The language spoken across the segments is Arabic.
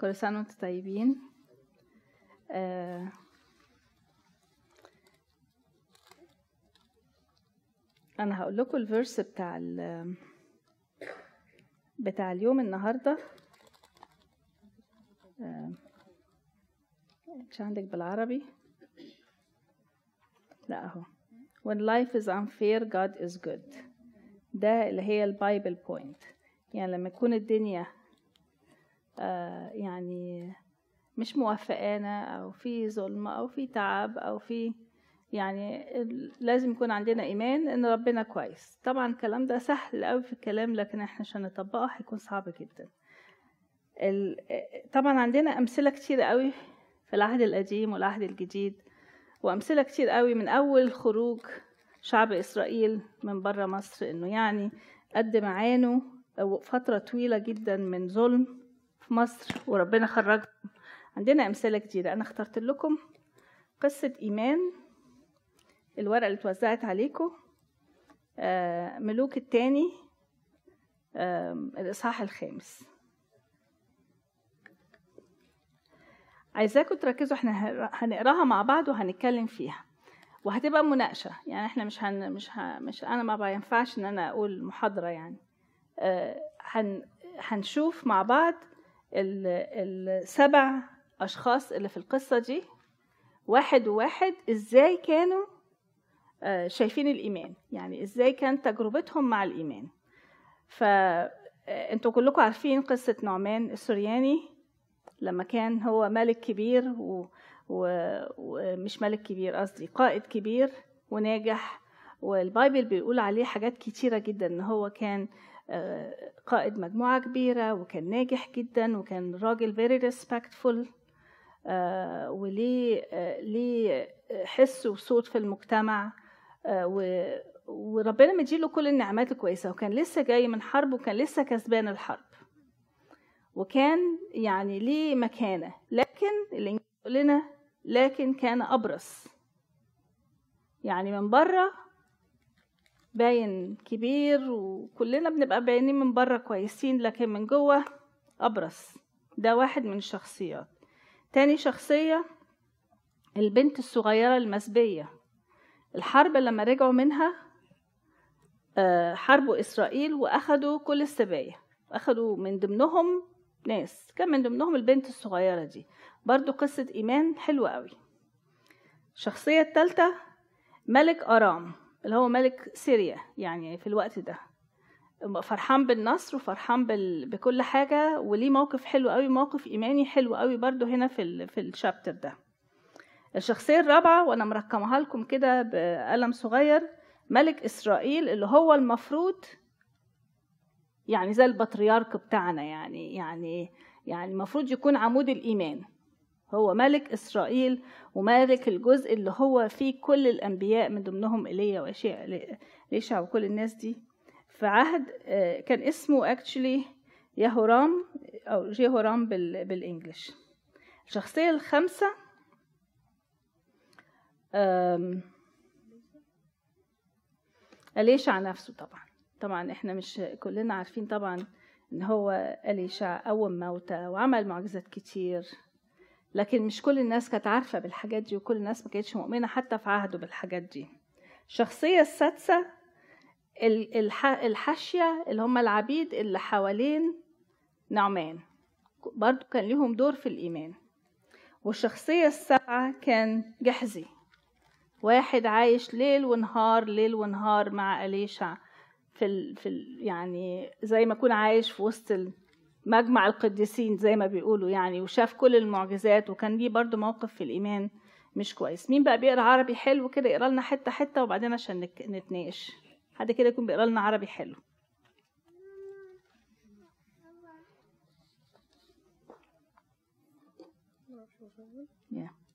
كل سنة وأنتم طيبين. آه أنا هقول لكم ال verse بتاع ال بتاع اليوم النهاردة. آه مش عندك بالعربي؟ لا أهو. When life is unfair God is good. ده اللي هي ال Bible point يعني لما يكون الدنيا يعني مش موفقانا أو في ظلم أو في تعب أو في يعني لازم يكون عندنا إيمان إن ربنا كويس. طبعا الكلام ده سهل قوي في الكلام لكن إحنا عشان نطبقه هيكون صعب جدا. طبعا عندنا أمثلة كتير قوي في العهد القديم والعهد الجديد وأمثلة كتير قوي من أول خروج شعب إسرائيل من بره مصر إنه يعني قد ما عانوا فترة طويلة جدا من ظلم في مصر وربنا خرجهم عندنا أمثلة كتيرة. أنا اخترت لكم قصة إيمان الورقة اللي اتوزعت عليكم آه ملوك الثاني آه الإصحاح الخامس. عايزاكم تركزوا إحنا هنقراها مع بعض وهنتكلم فيها. وهتبقى مناقشة. يعني إحنا مش هن مش ه... مش أنا ما بينفعش إن أنا أقول محاضرة يعني. آه هن هنشوف مع بعض السبع أشخاص اللي في القصة دي واحد وواحد إزاي كانوا شايفين الإيمان يعني إزاي كانت تجربتهم مع الإيمان فانتوا كلكم عارفين قصة نعمان السورياني لما كان هو ملك كبير. و... ومش ملك كبير قصدي قائد كبير وناجح والبايبل بيقول عليه حاجات كتيرة جدا إن هو كان قائد مجموعة كبيرة وكان ناجح جدا وكان راجل very respectful وليه ليه حس وصوت في المجتمع وربنا مديله كل النعمات الكويسة وكان لسه جاي من حرب وكان لسه كسبان الحرب. وكان يعني ليه مكانة لكن اللي لنا لكن كان أبرص. يعني من بره باين كبير وكلنا بنبقى باينين من بره كويسين لكن من جوه أبرص. ده واحد من الشخصيات. تاني شخصية البنت الصغيرة المسبية. الحرب لما رجعوا منها حاربوا إسرائيل وأخدوا كل السبايا. أخدوا من ضمنهم ناس. كان من ضمنهم البنت الصغيرة دي. برضو قصة إيمان حلوة قوي الشخصية الثالثة ملك أرام. اللي هو ملك سوريا يعني في الوقت ده. فرحان بالنصر وفرحان بال... بكل حاجة وليه موقف حلو قوي موقف إيماني حلو قوي برضو هنا في ال... في الشابتر ده. الشخصية الرابعة وأنا مرقمها لكم كده بقلم صغير ملك إسرائيل اللي هو المفروض يعني زي البطريرك بتاعنا يعني يعني يعني المفروض يكون عمود الإيمان. هو ملك إسرائيل وملك الجزء اللي هو فيه كل الأنبياء من ضمنهم إيليا وأشياء ليشع وكل الناس دي. في عهد كان اسمه actually يهورام أو جيهورام بالإنجلش. الشخصية الخامسة أليشع نفسه طبعا. طبعا إحنا مش كلنا عارفين طبعا إن هو أليشع قوم موتى وعمل معجزات كتير. لكن مش كل الناس كانت عارفة بالحاجات دي وكل الناس ما كانتش مؤمنة حتى في عهده بالحاجات دي. الشخصية السادسة الحاشية اللي هم العبيد اللي حوالين نعمان. برضو كان ليهم دور في الإيمان. والشخصية السابعة كان جحزي. واحد عايش ليل ونهار ليل ونهار مع أليشع في ال في ال يعني زي ما يكون عايش في وسط مجمع القديسين زي ما بيقولوا يعني وشاف كل المعجزات وكان ليه برضو موقف في الإيمان مش كويس. مين بقى بيقرأ عربي حلو كده يقرأ لنا حتة حتة وبعدين عشان نتناقش. حد كده يكون بيقرأ لنا عربي حلو. Yeah.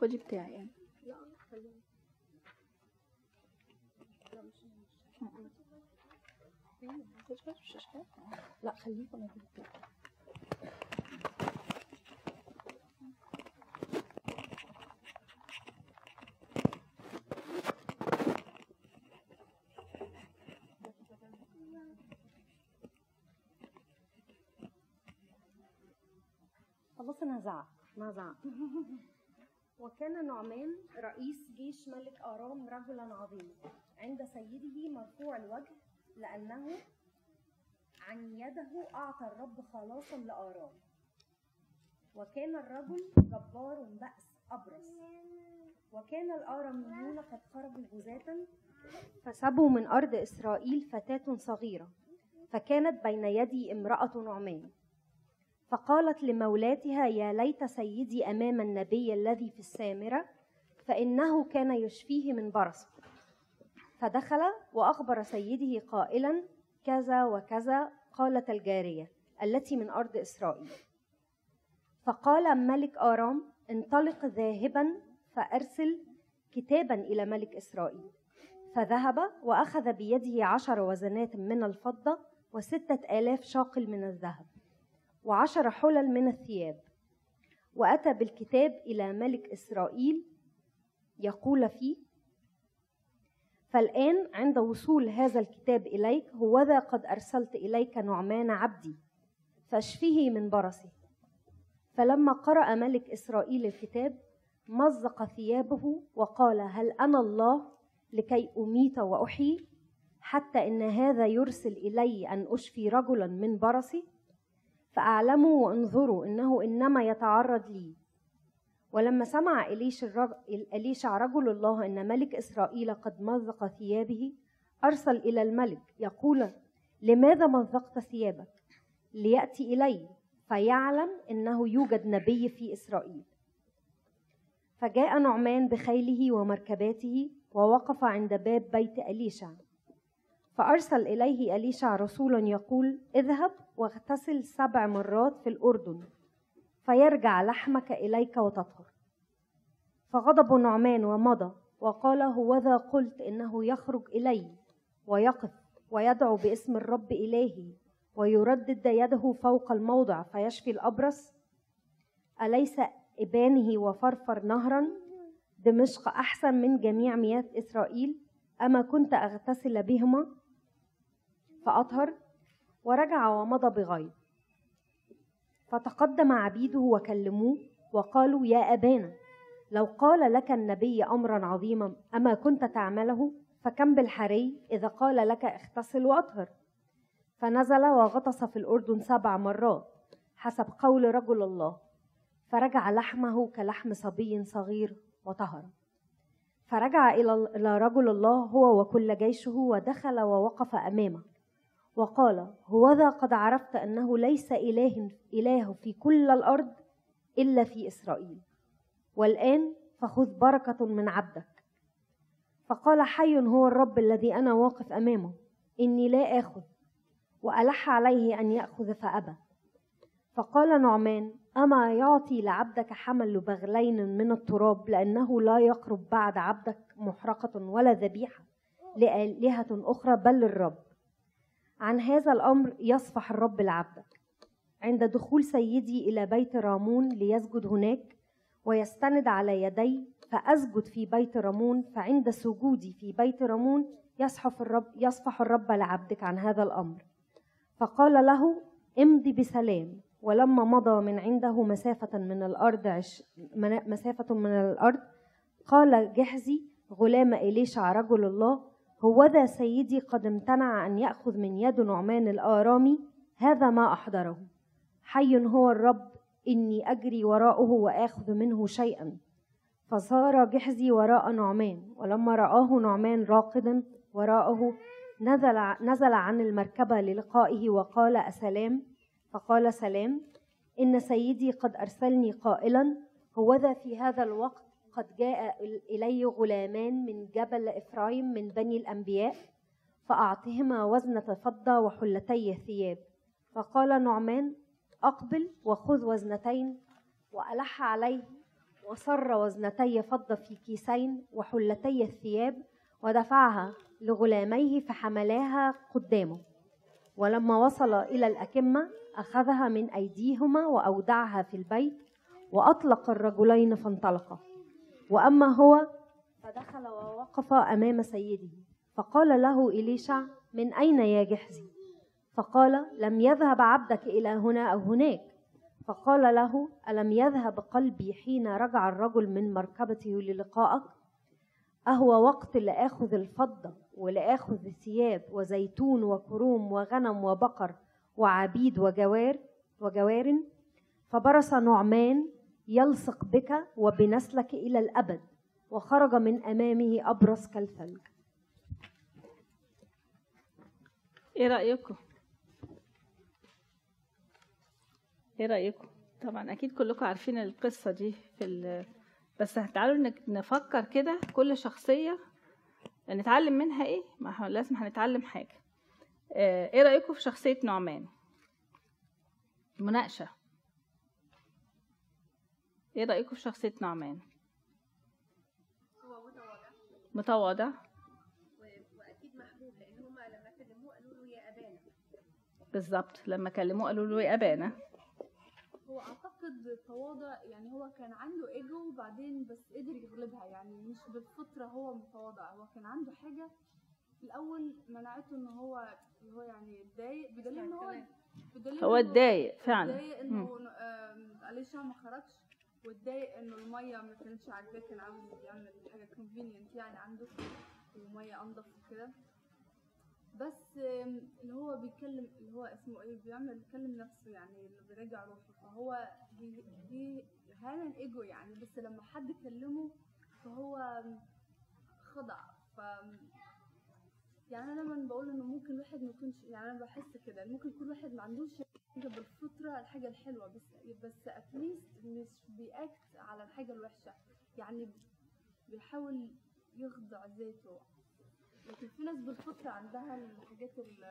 خدي بتاعي يعني. لا خليكم أنا خلاص أنا هزعق ما هزعق وكان نعمان رئيس جيش ملك آرام رجلا عظيما عند سيده مرفوع الوجه لأنه عن يده أعطى الرب خلاصا لآرام. وكان الرجل جبار بأس أبرص وكان الآراميون قد خرجوا غزاة فسبوا من أرض إسرائيل فتاة صغيرة فكانت بين يدي امرأة نعمان. فقالت لمولاتها يا ليت سيدي أمام النبي الذي في السامرة فإنه كان يشفيه من برصه فدخل وأخبر سيده قائلا كذا وكذا قالت الجارية التي من أرض إسرائيل. فقال ملك آرام انطلق ذاهبا فأرسل كتابا إلى ملك إسرائيل. فذهب وأخذ بيده عشر وزنات من الفضة وستة آلاف شاقل من الذهب. وعشر حلل من الثياب وأتى بالكتاب إلى ملك إسرائيل يقول فيه فالآن عند وصول هذا الكتاب إليك هوذا قد أرسلت إليك نعمان عبدي فاشفه من برصه. فلما قرأ ملك إسرائيل الكتاب مزق ثيابه وقال هل أنا الله لكي أميت وأحيي حتى إن هذا يرسل إلي أن أشفي رجلا من برصي فأعلموا وانظروا إنه إنما يتعرض لي. ولما سمع إليش الرجل إليشع رجل الله أن ملك إسرائيل قد مزق ثيابه أرسل إلى الملك يقول لماذا مزقت ثيابك؟ ليأتي إلي فيعلم أنه يوجد نبي في إسرائيل. فجاء نعمان بخيله ومركباته ووقف عند باب بيت أليشع. فأرسل إليه أليشع رسولا يقول اذهب واغتسل سبع مرات في الأردن فيرجع لحمك إليك وتطهر. فغضب نعمان ومضى وقال هوذا قلت إنه يخرج إلي ويقف ويدعو باسم الرب إلهي ويردد يده فوق الموضع فيشفي الأبرص؟ أليس إبانه وفرفر نهرا؟ دمشق أحسن من جميع مياه إسرائيل أما كنت أغتسل بهما؟ فأطهر ورجع ومضى بغيظ فتقدم عبيده وكلموه وقالوا يا أبانا لو قال لك النبي أمرا عظيما أما كنت تعمله فكم بالحري إذا قال لك اغتسل وأطهر. فنزل وغطس في الأردن سبع مرات حسب قول رجل الله فرجع لحمه كلحم صبي صغير وطهر. فرجع إلى رجل الله هو وكل جيشه ودخل ووقف أمامه. وقال هوذا قد عرفت أنه ليس إله إله في كل الأرض إلا في إسرائيل. والآن فخذ بركة من عبدك. فقال حي هو الرب الذي أنا واقف أمامه. إني لا آخذ وألح عليه أن يأخذ فأبى. فقال نعمان أما يعطي لعبدك حمل بغلين من التراب لأنه لا يقرب بعد عبدك محرقة ولا ذبيحة لآلهة أخرى بل للرب عن هذا الأمر يصفح الرب لعبدك عند دخول سيدي إلى بيت رامون ليسجد هناك ويستند على يدي فأسجد في بيت رامون فعند سجودي في بيت رامون يصحف الرب يصفح الرب لعبدك عن هذا الأمر. فقال له امضي بسلام. ولما مضى من عنده مسافة من الأرض عش مسافة من الأرض قال جحزي غلام إليشع رجل الله هوذا سيدي قد امتنع أن يأخذ من يد نعمان الآرامي؟ هذا ما أحضره. حي هو الرب إني أجري وراءه وآخذ منه شيئا. فصار جحزي وراء نعمان ولما رآه نعمان راقدا وراءه نزل, نزل عن المركبة للقائه وقال أسلام؟ فقال سلام إن سيدي قد أرسلني قائلا هوذا في هذا الوقت؟ قد جاء إلي غلامان من جبل إفرايم من بني الأنبياء فأعطهما وزنة فضة وحلتي ثياب فقال نعمان أقبل وخذ وزنتين وألح عليه وصر وزنتي فضة في كيسين وحلتي الثياب ودفعها لغلاميه فحملاها قدامه. ولما وصل إلى الأكمة أخذها من أيديهما وأودعها في البيت وأطلق الرجلين فانطلقا. وأما هو فدخل ووقف أمام سيده فقال له إليشع من أين يا جحزي؟ فقال لم يذهب عبدك إلى هنا أو هناك. فقال له ألم يذهب قلبي حين رجع الرجل من مركبته للقائك أهو وقت لآخذ الفضة ولآخذ الثياب وزيتون وكروم وغنم وبقر وعبيد وجوار وجوار فبرص نعمان يلصق بك وبنسلك إلى الأبد وخرج من أمامه أبرص كالثلج. إيه رأيكم؟ إيه رأيكم؟ طبعا أكيد كلكم عارفين القصة دي في ال... بس تعالوا نفكر كده كل شخصية نتعلم منها إيه؟ ما إحنا لازم هنتعلم حاجة. آه، إيه رأيكم في شخصية نعمان؟ مناقشة. إيه رأيكم في شخصية نعمان؟ هو متواضع. متواضع وأكيد محبوب لأن هما لما كلموه قالوا له يا أبانا. بالظبط لما كلموه قالوا له يا أبانا. هو أعتقد تواضع يعني هو كان عنده إيجو وبعدين بس قدر يغلبها يعني مش بالفطرة هو متواضع هو كان عنده حاجة في الأول منعته إن هو اللي هو يعني اتضايق بدليل إن هو بدليل هو إنه- اتضايق فعلا. اتضايق. إنه آم، اليشا ما خرجش. واتضايق إنه المية ما كانتش عاجباه كان عاوز يعمل حاجة كونفينينت يعني عنده ومية أنضف وكده. بس اللي هو بيتكلم اللي هو اسمه إيه بيعمل بيكلم نفسه يعني اللي بيراجع روحه. فهو دي دي هذا الإيجو يعني بس لما حد كلمه فهو خضع. يعني أنا لما بقول إنه ممكن الواحد ما يكونش يعني أنا بحس كده ممكن يكون واحد ما عندوش حاجة بالفطرة الحاجة الحلوة بس بس اتليست مش بيأكت على الحاجة الوحشة. يعني بيحاول يخضع ذاته. لكن في ناس بالفطرة عندها الحاجات ال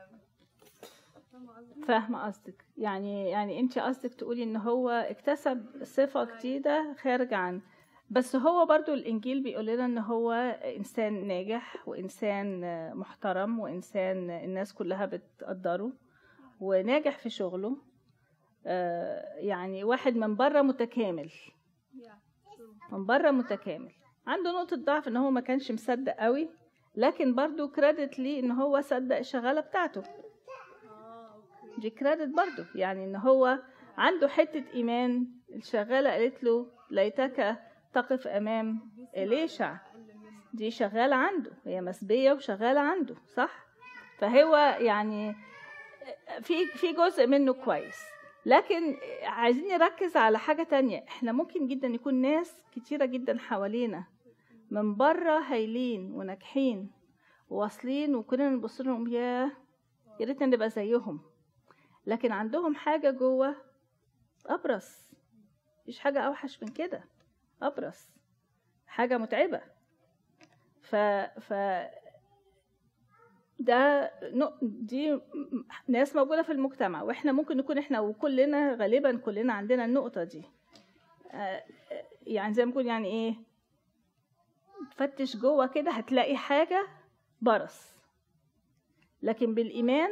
فاهمة قصدك. يعني يعني انت قصدك تقولي إن هو اكتسب صفة جديدة خارج عن بس هو برضو الإنجيل بيقول لنا إن هو إنسان ناجح وإنسان محترم وإنسان الناس كلها بتقدره وناجح في شغله. آه، يعني واحد من بره متكامل. من بره متكامل. عنده نقطة ضعف إن هو ما كانش مصدق قوي لكن برضو كريدت ليه إن هو صدق الشغالة بتاعته. دي كريدت برضو. يعني إن هو عنده حتة إيمان. الشغالة قالت له ليتك تقف أقل منه دي شغالة عنده هي مسبية وشغالة عنده صح؟ فهو يعني في في جزء منه كويس. لكن عايزين نركز على حاجة تانية. إحنا ممكن جدا يكون ناس كتيرة جدا حوالينا من بره هايلين وناجحين وواصلين وكلنا نبص لهم يا يا ريتنا نبقى زيهم. لكن عندهم حاجة جوه أبرص. مفيش حاجة أوحش من كده. أبرص. حاجة متعبة. ف ف ده دي ناس موجودة في المجتمع وإحنا ممكن نكون إحنا وكلنا غالبا كلنا عندنا النقطة دي. آه، آه، يعني زي ما نقول يعني إيه تفتش جوه كده هتلاقي حاجة برص. لكن بالإيمان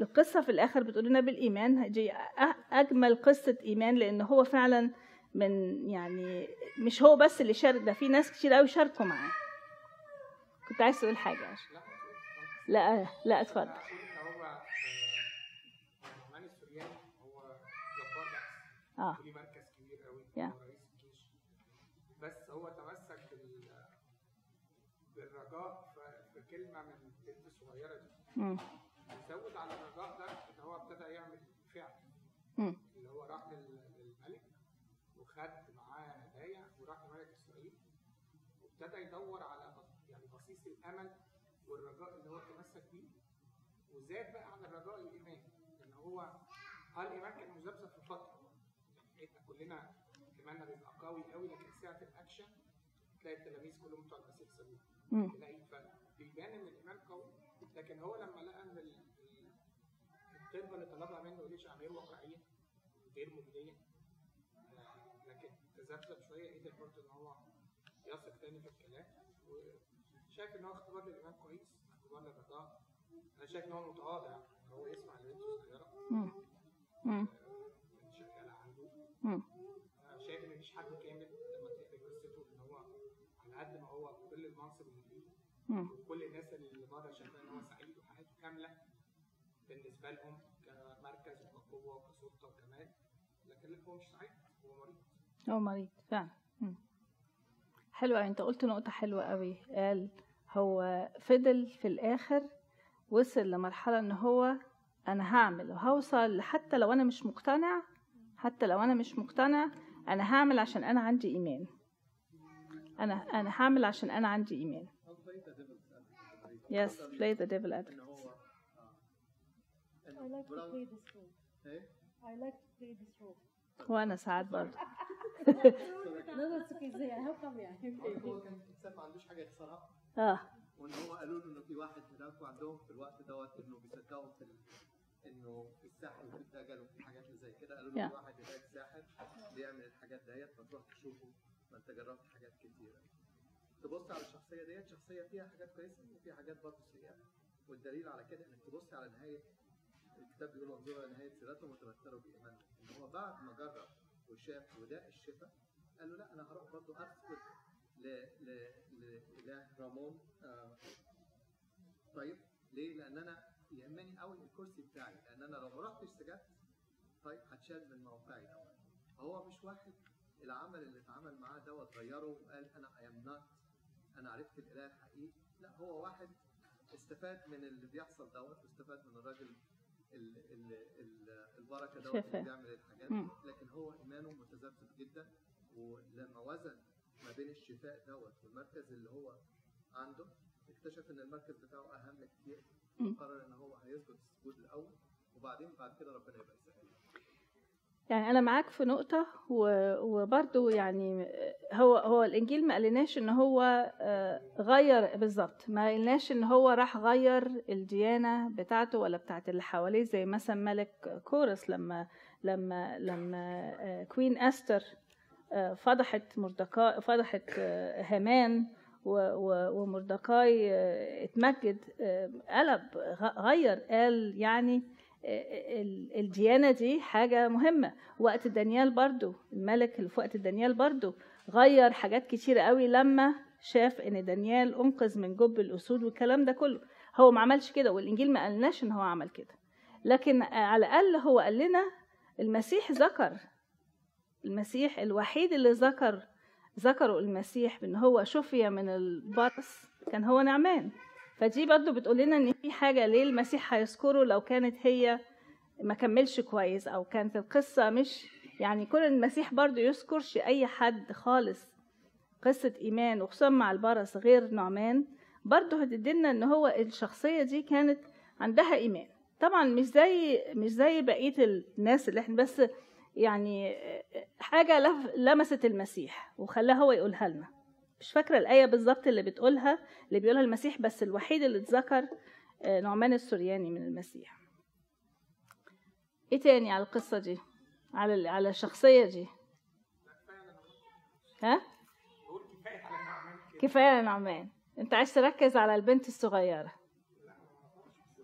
القصة في الآخر بتقول لنا بالإيمان دي أجمل قصة إيمان لأن هو فعلا من يعني مش هو بس اللي شارك ده في ناس كتير قوي شاركوا معاه. كنت عايز تقول حاجة عشان. لا لا اتفضل. آه. الجيش بس هو تمسك بال بالرجاء في- في كلمة من البنت الصغيره دي مم. زود على الرجاء ده ان هو ابتدى يعمل فعل مم. اللي هو راح لل- للملك وخد معاه هدايا وراح لملك اسرائيل وابتدى يدور على يعني بصيص الأمل والرجاء اللي هو تمسك بيه وزاد بقى عن الرجاء الإيمان. ان هو آه الإيمان كان مذبذب في فتره يعني إحنا كلنا إيماننا بيبقى قوي قوي لكن ساعة الأكشن تلاقي التلاميذ كلهم بتوع المسيح سابوه مم. تلاقي فبيبان إن الإيمان قوي. لكن هو لما لقى إن ال- ال- الطلبه اللي طلبها منه ليش غير واقعية غير مجديه آه، لكن تذبذب شوية قدر برضه إن هو يثق تاني في الكلام وشايف إن هو اختبار للإيمان كويس اختبار للرجاء أنا شايف إن هو متواضع إن هو يسمع لبنت صغيره مم. مم. من شغاله عنده مم. أنا شايف إن مفيش حد كامل لما تقرا قصته إن هو على قد ما هو كل المنصب اللي مم. وكل الناس اللي بره شايفة إن هو سعيد وحياته كاملة بالنسبة لهم كمركز وكقوه وكسلطة وكمال لكن هو مش سعيد هو مريض هو مريض فعلا مم. حلو أوي أنت قلت نقطة حلوة قوي قال هو فضل في الآخر وصل لمرحلة إن هو أنا هعمل وهوصل حتى لو أنا مش مقتنع حتى لو أنا مش مقتنع أنا هعمل عشان أنا عندي إيمان أنا أنا هعمل عشان أنا عندي إيمان yes play the devil advocate I like to play this role. I like to play this role. وأنا ساعات برضه That's okay. Zay, how come يعني؟ هو كان انسان ما عندوش حاجة يخسرها آه وإن هو قالوا له إنه في واحد هناك وعندهم في الوقت دوت إنه بيصدقوا في. إنه في السحر وفي الدجل وفي حاجات اللي زي كده قالوا له. في واحد هناك ساحر بيعمل الحاجات ديت فتروح تشوفه ما أنت جربت حاجات كتيرة تبص على الشخصية ديت شخصية فيها حاجات كويسة وفيها حاجات برضه سيئة والدليل على كده إنك تبص على نهاية الكتاب بيقول انظروا إلى نهاية سيرتهم وتبتلوا بايمانهم إن هو بعد ما جرب وشاف وده الشفاء قال له لا أنا هروح برضه اثبت ل ل لإله رمون آه طيب ليه؟ لأن أنا يهمني قوي الكرسي بتاعي لأن أنا لو ما رحتش سجدت طيب هتشال من موقعي دوت فهو مش واحد العمل اللي اتعمل معاه دوت غيره وقال أنا I am not أنا عرفت الإله الحقيقي لا هو واحد استفاد من اللي بيحصل دوت واستفاد من الراجل ال ال ال البركة دوت. اللي بيعمل الحاجات مم. لكن هو إيمانه متذبذب جدا ولما وزن ما بين الشفاء دوت والمركز اللي هو عنده اكتشف إن المركز بتاعه أهم كتير. قرر إن هو هيسجد السجود الأول وبعدين بعد كده ربنا يبقى يسهل يعني أنا معاك في نقطة و- وبرضو يعني هو هو الإنجيل ما قالناش إن هو آه، غير بالظبط ما قالناش إن هو راح غير الديانة بتاعته ولا بتاعت اللي حواليه زي مثلا ملك كورس لما لما لما آه، كوين أستر آه، فضحت مردكاي فضحت هامان ومردكاي اتمجد قلب غير قال يعني الديانة دي حاجة مهمة. وقت دانيال برضو الملك اللي في وقت دانيال برضو غير حاجات كتيرة قوي لما شاف إن دانيال أنقذ من جب الأسود والكلام ده كله. هو ما عملش كده والإنجيل ما قالناش إن هو عمل كده. لكن على الأقل هو قال لنا المسيح ذكر المسيح الوحيد اللي ذكر ذكروا المسيح بإن هو شفي من البرص كان هو نعمان. فدي برضو بتقول لنا إن في حاجة ليه المسيح هيذكره لو كانت هي ما كملش كويس أو كانت القصة مش يعني كل المسيح برضو يذكرش أي حد خالص قصة إيمان وخصوصا مع البرص غير نعمان برضو هتدينا إن هو الشخصية دي كانت عندها إيمان. طبعا مش زي مش زي بقية الناس اللي إحنا بس يعني حاجة لمست المسيح وخلاها هو يقولها لنا. مش فاكرة الآية بالظبط اللي بتقولها اللي بيقولها المسيح بس الوحيد اللي اتذكر آه، نعمان السورياني من المسيح. إيه تاني على القصة دي؟ على على الشخصية دي؟ ها؟ كفاية على نعمان. أنت عايز تركز على البنت الصغيرة.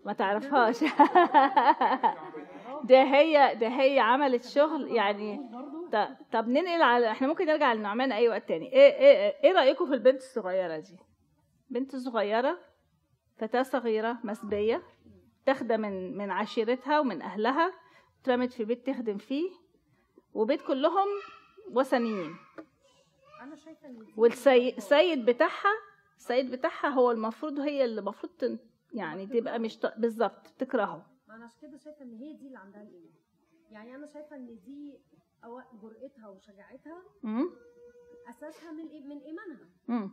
ما تعرفهاش. ده هي ده هي عملت شغل يعني طب ننقل على إحنا ممكن نرجع لنعمان أي وقت تاني. إيه إيه إيه رأيكم في البنت الصغيرة دي؟ بنت صغيرة فتاة صغيرة مسبية تاخدة من من عشيرتها ومن أهلها اترمت في بيت تخدم فيه وبيت كلهم وثنيين. أنا شايفة والسيد بتاعها السيد بتاعها هو المفروض هي اللي المفروض يعني تبقى مش بالظبط تكرهه. ما أنا عشان كده شايفة إن هي دي اللي عندها الايمان يعني أنا شايفة إن دي أو جرأتها وشجاعتها أساسها من من إيمانها.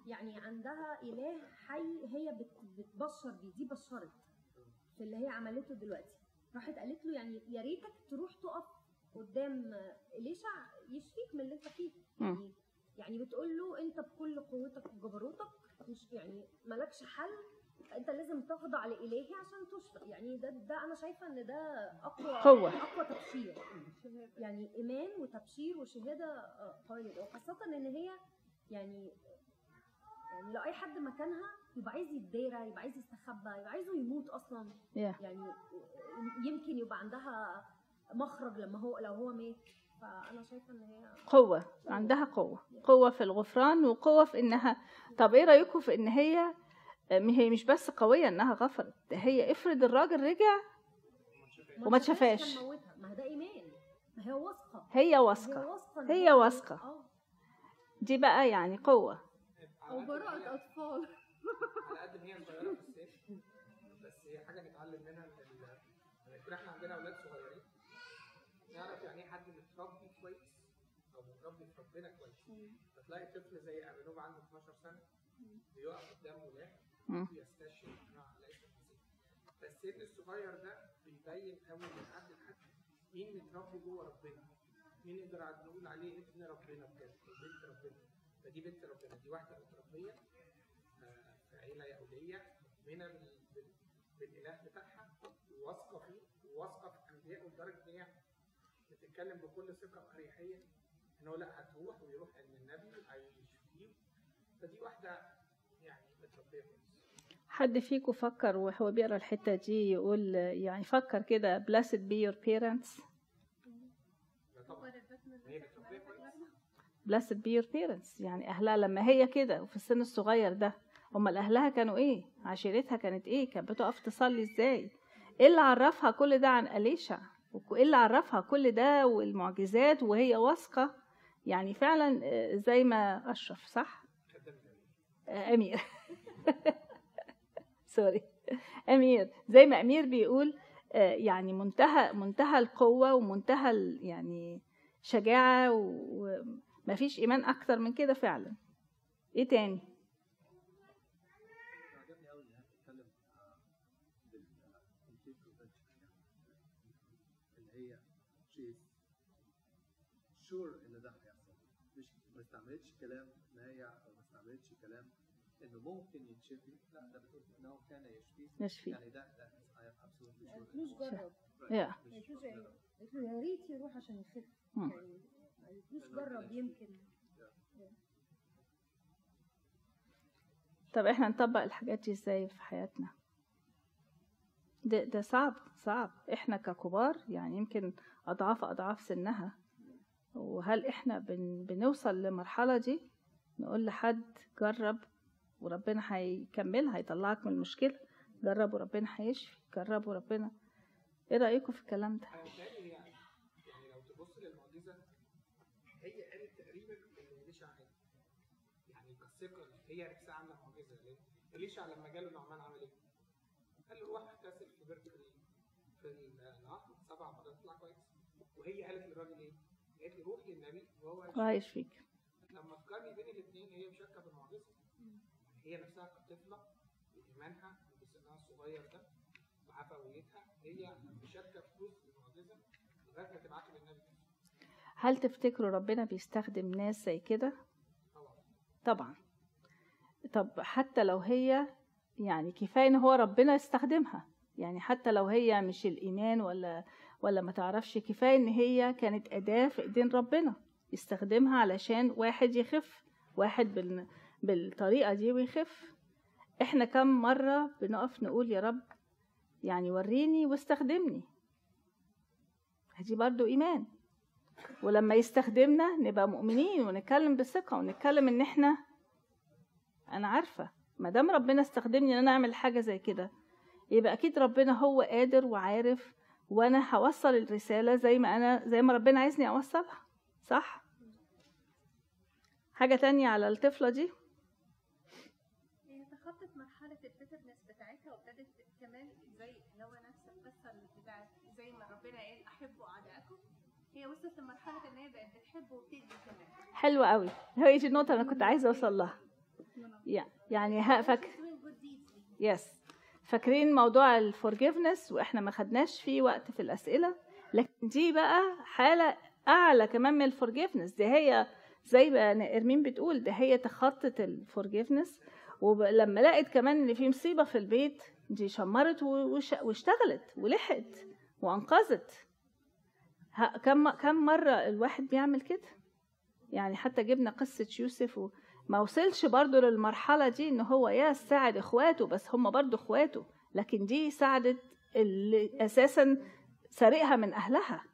يعني عندها إله حي هي بت- بتبشر بيه. دي بشرت في اللي هي عملته دلوقتي. راحت قالت له يعني يا ريتك تروح تقف قدام إليشع يشفيك من اللي أنت فيه. يعني يعني بتقول له أنت بكل قوتك وجبروتك مش يعني مالكش حل. انت لازم تخضع لإلهي عشان تشفى يعني ده ده أنا شايفة إن ده أقوى قوة. أقوى تبشير. يعني إيمان وتبشير وشهادة آه، قويه جدا وخاصة إن هي يعني يعني لو أي حد مكانها يبقى عايز يتدارى يبقى عايز يستخبى يبقى عايزه يموت أصلا. Yeah. يعني يمكن يبقى عندها مخرج لما هو لو هو مات. فأنا شايفة إن هي قوة عندها قوة. قوة في الغفران وقوة في إنها طب إيه رأيكم في إن هي هي مش بس قوية إنها غفرت ده هي افرض الراجل رجع وما تشافاش. ما ده إيمان. ما هي واثقه هي واثقه هي واثقة. آه. دي بقى يعني قوة. على أو هي- أطفال. على قد ما هي صغيره في السن بس هي حاجة نتعلم منها لما يكون إحنا عندنا أولاد صغيرين نعرف يعني إيه حد متربي كويس أو متربي في ربنا كويس. فتلاقي طفل زي امينوب عنده 12 سنة بيقف قدام ولاد مم. يستشهد أنا على اسم المسيح فالسن الصغير ده بيبين قوي من حد لحد مين متربي جوه ربنا. مين نقدر نقول عليه ابن ربنا بجد بنت ربنا. فدي بنت ربنا دي واحدة متربية آه، في عيلة يهودية بال- بالإله بتاعها وواثقه فيه وواثقه في أنبيائه لدرجة إن هي بتتكلم بكل ثقة واريحيه إن هو لا هتروح ويروح عند النبي وهيشفيه فدي واحدة يعني متربية كويس. حد فيكم فكر وهو بيقرأ الحتة دي يقول يعني فكر كده blessed be your parents. Blessed be your parents. يعني أهلها لما هي كده وفي السن الصغير ده أمال أهلها كانوا إيه؟ عشيرتها كانت إيه؟ كانت بتقف تصلي إزاي؟ إيه اللي عرفها كل ده عن أليشع وإيه اللي عرفها كل ده والمعجزات وهي واثقة؟ يعني فعلا آه، زي ما أشرف صح؟ آه، أمير. سوري. أمير. زي ما أمير بيقول آه، يعني منتهى منتهى القوة ومنتهى يعني شجاعة و- ومفيش إيمان أكتر من كده فعلا. إيه تاني؟ شور إن ده هيحصل. مش ما استعملتش كلام نايع أو ما استعملتش كلام إنه ممكن يتشفي لا ده بتقول إنه كان يشفي يشفي. يعني ده ده I am absolutely sure قالتلوش جرب Yeah. مش- إيه لا. قالت له يا ريت يروح عشان يخف. يعني ما قالتلوش جرب يمكن. طب إحنا نطبق الحاجات دي إزاي في حياتنا؟ ده, ده صعب صعب. إحنا ككبار يعني يمكن أضعاف أضعاف سنها. وهل إحنا بن بنوصل للمرحلة دي؟ نقول لحد جرب وربنا هيكملها هيطلعك من المشكلة جرب وربنا هيشفي جرب وربنا إيه رأيكم في الكلام ده يعني يعني لو تبص للمعجزة هي قالت تقريبا اللي إليشع قال يعني كثقة هي نفسها عاملة معجزة ليه؟ إليشع لما جاله نعمان عمل إيه؟ قال له روح اغتسل في ال- في النهر سبع مرات تطلع كويس وهي قالت للراجل إيه؟ قالت له روح للنبي وهو يشفيك. عايش فيك لما تقارني بين الاثنين هي مشاركة بالمعجزه هي نفسها كطفلة بإيمانها وبسنها الصغير ده بعفويتها هي مشاركة في جزء المعجزة لغاية ما تبعته للنبي هل تفتكروا ربنا بيستخدم ناس زي كده؟ طبعا. طبعا. طب حتى لو هي يعني كفاية إن هو ربنا يستخدمها. يعني حتى لو هي مش الإيمان ولا ولا ما تعرفش كفاية إن هي كانت أداة في إيدين ربنا. يستخدمها علشان واحد يخف واحد بال بالطريقة دي ويخف. إحنا كم مرة بنقف نقول يا رب يعني وريني واستخدمني. دي برضو إيمان. ولما يستخدمنا نبقى مؤمنين ونتكلم بثقة ونتكلم إن إحنا أنا عارفة. ما دام ربنا استخدمني إن أنا أعمل حاجة زي كده يبقى أكيد ربنا هو قادر وعارف وأنا هوصل الرسالة زي ما أنا زي ما ربنا عايزني أوصلها. صح؟ حاجة تانية على الطفلة دي؟ كمان زي هو نفس اللي بتاعت زي ما ربنا قال أحبوا أعدائكم هي وصلت لمرحلة إن هي بقت بتحب وبتدي كمان. حلوة قوي. هي دي النقطة اللي أنا كنت عايزة أوصل لها؟ يع- يعني deeds. yes فاكرين موضوع ال forgiveness وإحنا ما خدناش فيه وقت في الأسئلة؟ لكن دي بقى حالة أعلى كمان من ال forgiveness دي هي زي ما إرمين بتقول ده هي تخطت ال forgiveness ولما لقت كمان إن في مصيبة في البيت دي شمرت واشتغلت ولحقت وأنقذت. كم كم مرة الواحد بيعمل كده؟ يعني حتى جبنا قصة يوسف و... ما وصلش برضو للمرحلة دي ان هو يا ساعد إخواته بس هم برضو إخواته لكن دي ساعدت اللي أساسا سارقها من أهلها.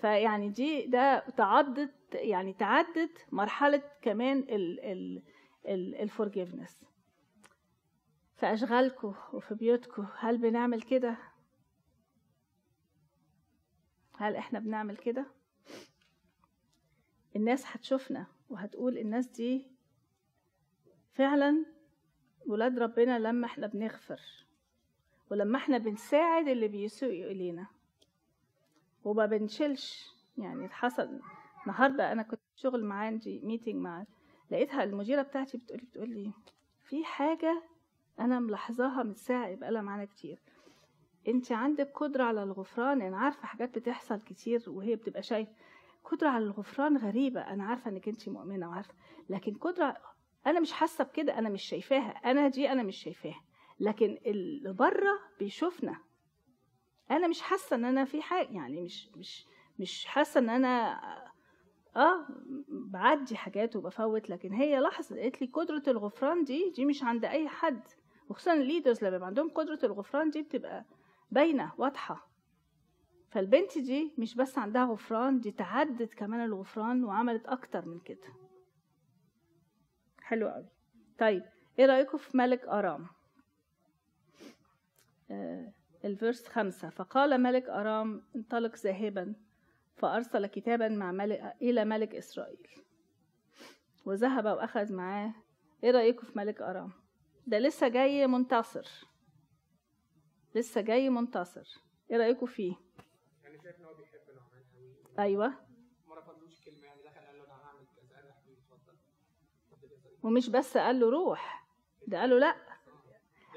فيعني دي ده تعدت يعني تعدت مرحلة كمان ال ال ال الفورجيفنس في اشغالكم وفي بيوتكم هل بنعمل كده؟ هل إحنا بنعمل كده؟ الناس هتشوفنا وهتقول الناس دي فعلا ولاد ربنا لما إحنا بنغفر ولما إحنا بنساعد اللي بيسوء إلينا. وما بنشيلش. يعني حصل النهارده أنا كنت شغل مع عندي ميتنج مع لقيتها المديرة بتاعتي بتقولي بتقول لي في حاجة أنا ملاحظاها من ساعة يبقى لها معانا كتير. انت عندك قدرة على الغفران أنا عارفة حاجات بتحصل كتير وهي بتبقى شايفة. قدرة على الغفران غريبة أنا عارفة إنك انت مؤمنة وعارفة. لكن قدرة أنا مش حاسة بكده أنا مش شايفاها. أنا دي أنا مش شايفاها. لكن اللي بره بيشوفنا. أنا مش حاسة إن أنا في حاجة يعني مش مش مش حاسة إن أنا آه بعدي حاجات وبفوت. لكن هي لحظة قالت لي قدرة الغفران دي دي مش عند أي حد. وخصوصا الليدرز لما يبقى عندهم قدرة الغفران دي بتبقى باينة واضحة. فالبنت دي مش بس عندها غفران دي تعدت كمان الغفران وعملت أكتر من كده. حلو قوي. طيب إيه رأيكم في ملك أرام؟ آه الفيرس خمسة. فقال ملك أرام انطلق ذاهبا فأرسل كتابا مع ملك إلى ملك إسرائيل. وذهب وأخذ معاه. إيه رأيكم في ملك أرام؟ ده لسه جاي منتصر. لسه جاي منتصر. إيه رأيكم فيه؟ يعني شايف إن هو بيحب نعمان قوي. أيوة. ما رفضلوش كلمة يعني دخل قال له أنا هعمل كذا قال له حبيبي اتفضل. ومش بس قال له روح ده قال له لأ.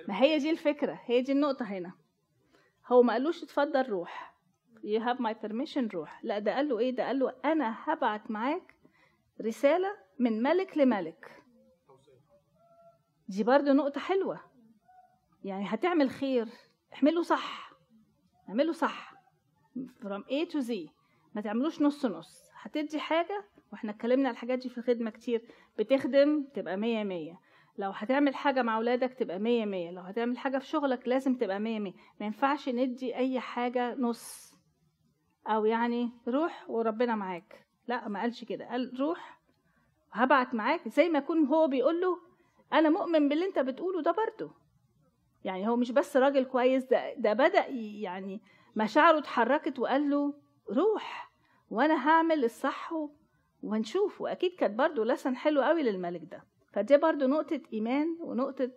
ما هي دي الفكرة هي دي النقطة هنا. هو ما قالوش اتفضل روح. You have my permission روح. لأ ده قال له إيه؟ ده قال له أنا هبعت معاك رسالة من ملك لملك. دي برضو نقطة حلوة. يعني هتعمل خير. اعمله صح. اعمله صح. from A to Z. ما تعملوش نص نص. هتدي حاجة وإحنا اتكلمنا على الحاجات دي في الخدمة كتير بتخدم تبقى مية مية. لو هتعمل حاجة مع أولادك تبقى مية مية. لو هتعمل حاجة في شغلك لازم تبقى مية مية. ما ينفعش ندي أي حاجة نص. أو يعني روح وربنا معاك. لا ما قالش كده. قال روح هبعت معاك. زي ما يكون هو بيقول له أنا مؤمن باللي أنت بتقوله ده برضه. يعني هو مش بس راجل كويس ده, ده بدأ ي- يعني مشاعره اتحركت وقال له روح وأنا هعمل الصح و- وهنشوف وأكيد كانت برضه لسن حلو قوي للملك ده. فدي برضو نقطة إيمان ونقطة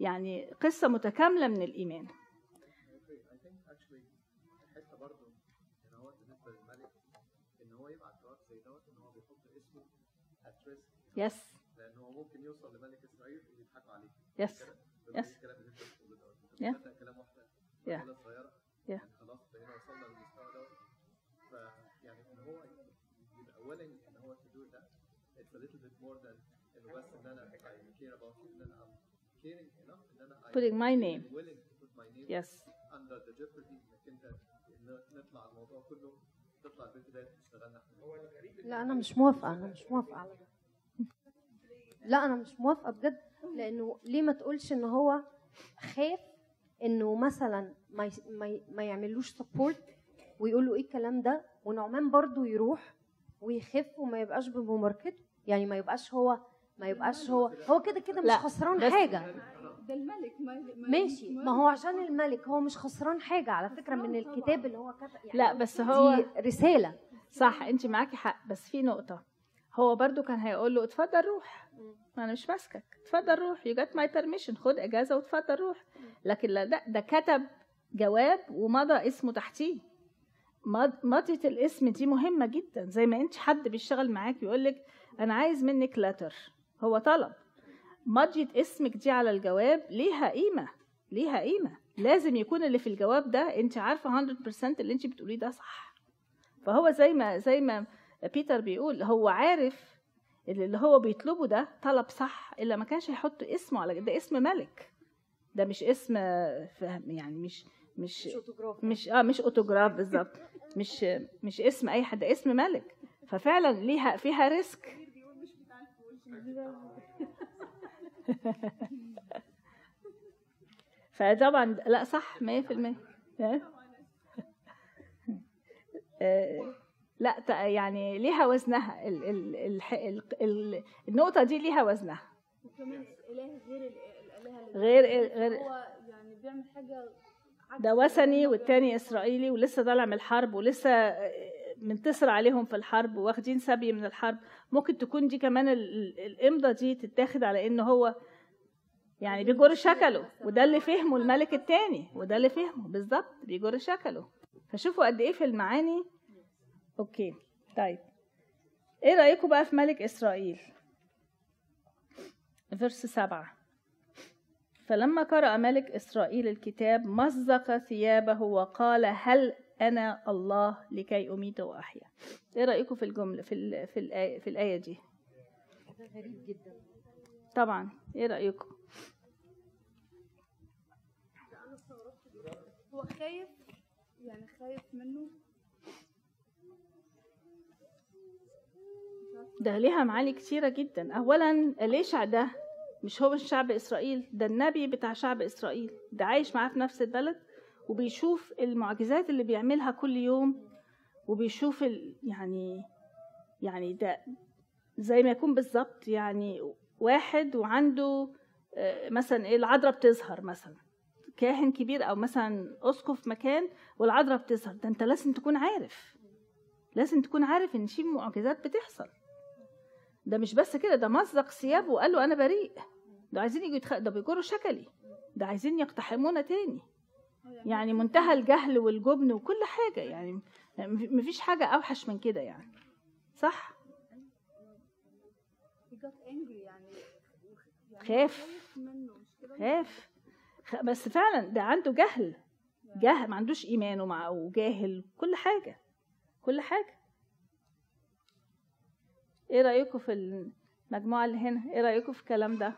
يعني قصة متكاملة من الإيمان. I think actually الحته برضه ان هو بالنسبة للملك ان هو يبعت جواب زي دوت ان هو بيحط اسمه at risk yes لأن هو ممكن يوصل لملك اسرائيل ويضحكوا عليه يس كده Yes. الكلام اللي انت بتقوله دوت انت Yeah. بتصدق كلام واحدة Yeah. رجاله صغيره Yeah. يعني خلاص بقينا وصلنا للمستوى دوت فيعني ان هو يبقى willing ان هو to do that it's a little bit more than انه بس ان أنا I care about you ان أنا I'm caring enough ان أنا I Putting my name. am willing to put my name يس under the jeopardy انك انت ن- نطلع الموضوع كله تطلع البنت ديت تشتغلنا إحنا هو الغريب لا أنا مش موافقة أنا مش موافقة على ده لا أنا مش موافقة بجد لأنه ليه ما تقولش إن هو خاف إنه مثلا ما ما, يعملوش سبورت ويقول له إيه الكلام ده ونعمان برضو يروح ويخف وما يبقاش بمماركته يعني ما يبقاش هو ما يبقاش هو هو كده كده مش خسران حاجة. ده الملك ما ما- ماشي ما هو عشان الملك هو مش خسران حاجة على فكرة من. الكتاب اللي هو كتب يعني لا بس هو دي رسالة. صح انت معاكي حق بس في نقطة. هو برضو كان هيقول له اتفضل روح. ما أنا مش ماسكك. اتفضل روح. you got my permission خد إجازة واتفضل روح. لكن لا ده, ده كتب جواب ومضى اسمه تحتيه. مض- مضية الاسم. دي مهمة جدا. زي ما أنت حد بيشتغل معاك يقول لك أنا عايز منك letter هو طلب. مضية اسمك دي على الجواب. ليها قيمة. ليها قيمة. لازم يكون اللي في الجواب ده أنت عارفة 100% اللي أنت بتقوليه ده صح. فهو زي ما زي ما بيتر بيقول هو عارف اللي هو بيطلبه ده طلب صح إلا ما كانش هيحط اسمه على ده اسم ملك. ده مش اسم فهم يعني مش مش مش آه مش اوتوجراف بالظبط. مش مش اسم أي حد اسم ملك. ففعلا ليها فيها ريسك. فطبعا لا صح 100% ها؟ آه، لا يعني ليها وزنها ال ال ال ال ال النقطة دي ليها وزنها. وكمان اله غير ال- الالهه غير غير هو يعني بيعمل حاجة ده وثني والتاني إسرائيلي ولسه طالع من الحرب ولسه منتصر عليهم في الحرب واخدين سبي من الحرب. ممكن تكون دي كمان ال- ال- الامضة دي تتاخد على إن هو يعني بيجر شكله. وده اللي فهمه الملك التاني. وده اللي فهمه. بالظبط بيجر شكله. فشوفوا قد إيه في المعاني okay طيب. إيه رايكم بقى في ملك إسرائيل؟ verse سبعة. فلما قرأ ملك إسرائيل الكتاب مزق ثيابه وقال هل أنا الله لكي أميت وأحيا؟ إيه رأيكم في الجملة في ال في الآية, في الآية دي؟ غريب جدا طبعا. إيه رأيكم هو خايف يعني خايف منه؟ ده ليها معاني كتيرة جدا. أولا إليشع ده؟ مش هو مش شعب إسرائيل؟ ده النبي بتاع شعب إسرائيل. ده عايش معاه في نفس البلد وبيشوف المعجزات اللي بيعملها كل يوم وبيشوف ال... يعني يعني ده زي ما يكون بالظبط يعني واحد وعنده آه، مثلا إيه العذراء بتظهر مثلا. كاهن كبير أو مثلا أسقف مكان والعذراء بتظهر. ده أنت لازم تكون عارف. لازم تكون عارف إن في معجزات بتحصل. ده مش بس كده ده مزق ثيابه وقال له أنا بريء. ده عايزين يجوا يتخ... ده بيجروا شكلي. ده عايزين يقتحمونا تاني. يعني منتهى الجهل والجبن وكل حاجة يعني مفيش حاجة أوحش من كده يعني. صح؟ يعني. يعني خاف. كده؟ خاف. بس فعلا ده عنده جهل. جهل ما عندوش إيمان وجاهل كل حاجة. كل حاجة. إيه رايكم في المجموعة اللي هنا؟ إيه رايكم في الكلام ده؟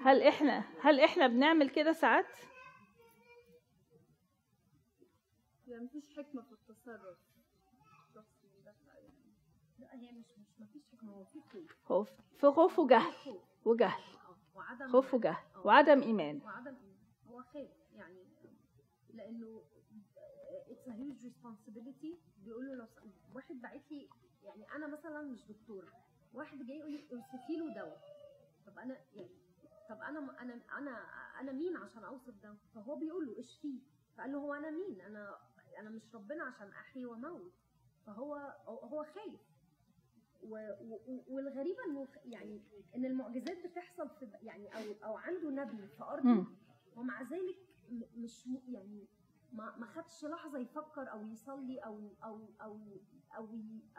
هل إحنا هل إحنا بنعمل كده ساعات؟ يعني مفيش حكمة في التصرف. لا هي مش مش مفيش حكمة هو في خوف. في خوف وجهل وجهل. وعدم خوف وجهل آه. وعدم إيمان. وعدم إيمان. هو خايف يعني لأنه it's huge responsibility بيقول له لو واحد باعت لي يعني أنا مثلا مش دكتوره واحد جاي يقول لي أوصفي له دواء. طب أنا يعني طب أنا أنا أنا أنا مين عشان أوصف دواء فهو بيقول له اشفيه فقال له هو أنا مين؟ أنا أنا مش ربنا عشان أحيي وأموت. فهو هو خايف. والغريبة إنه يعني إن المعجزات بتحصل في يعني أو أو عنده نبي في أرضه. ومع ذلك مش يعني ما ما خدش لحظة يفكر أو يصلي أو أو أو أو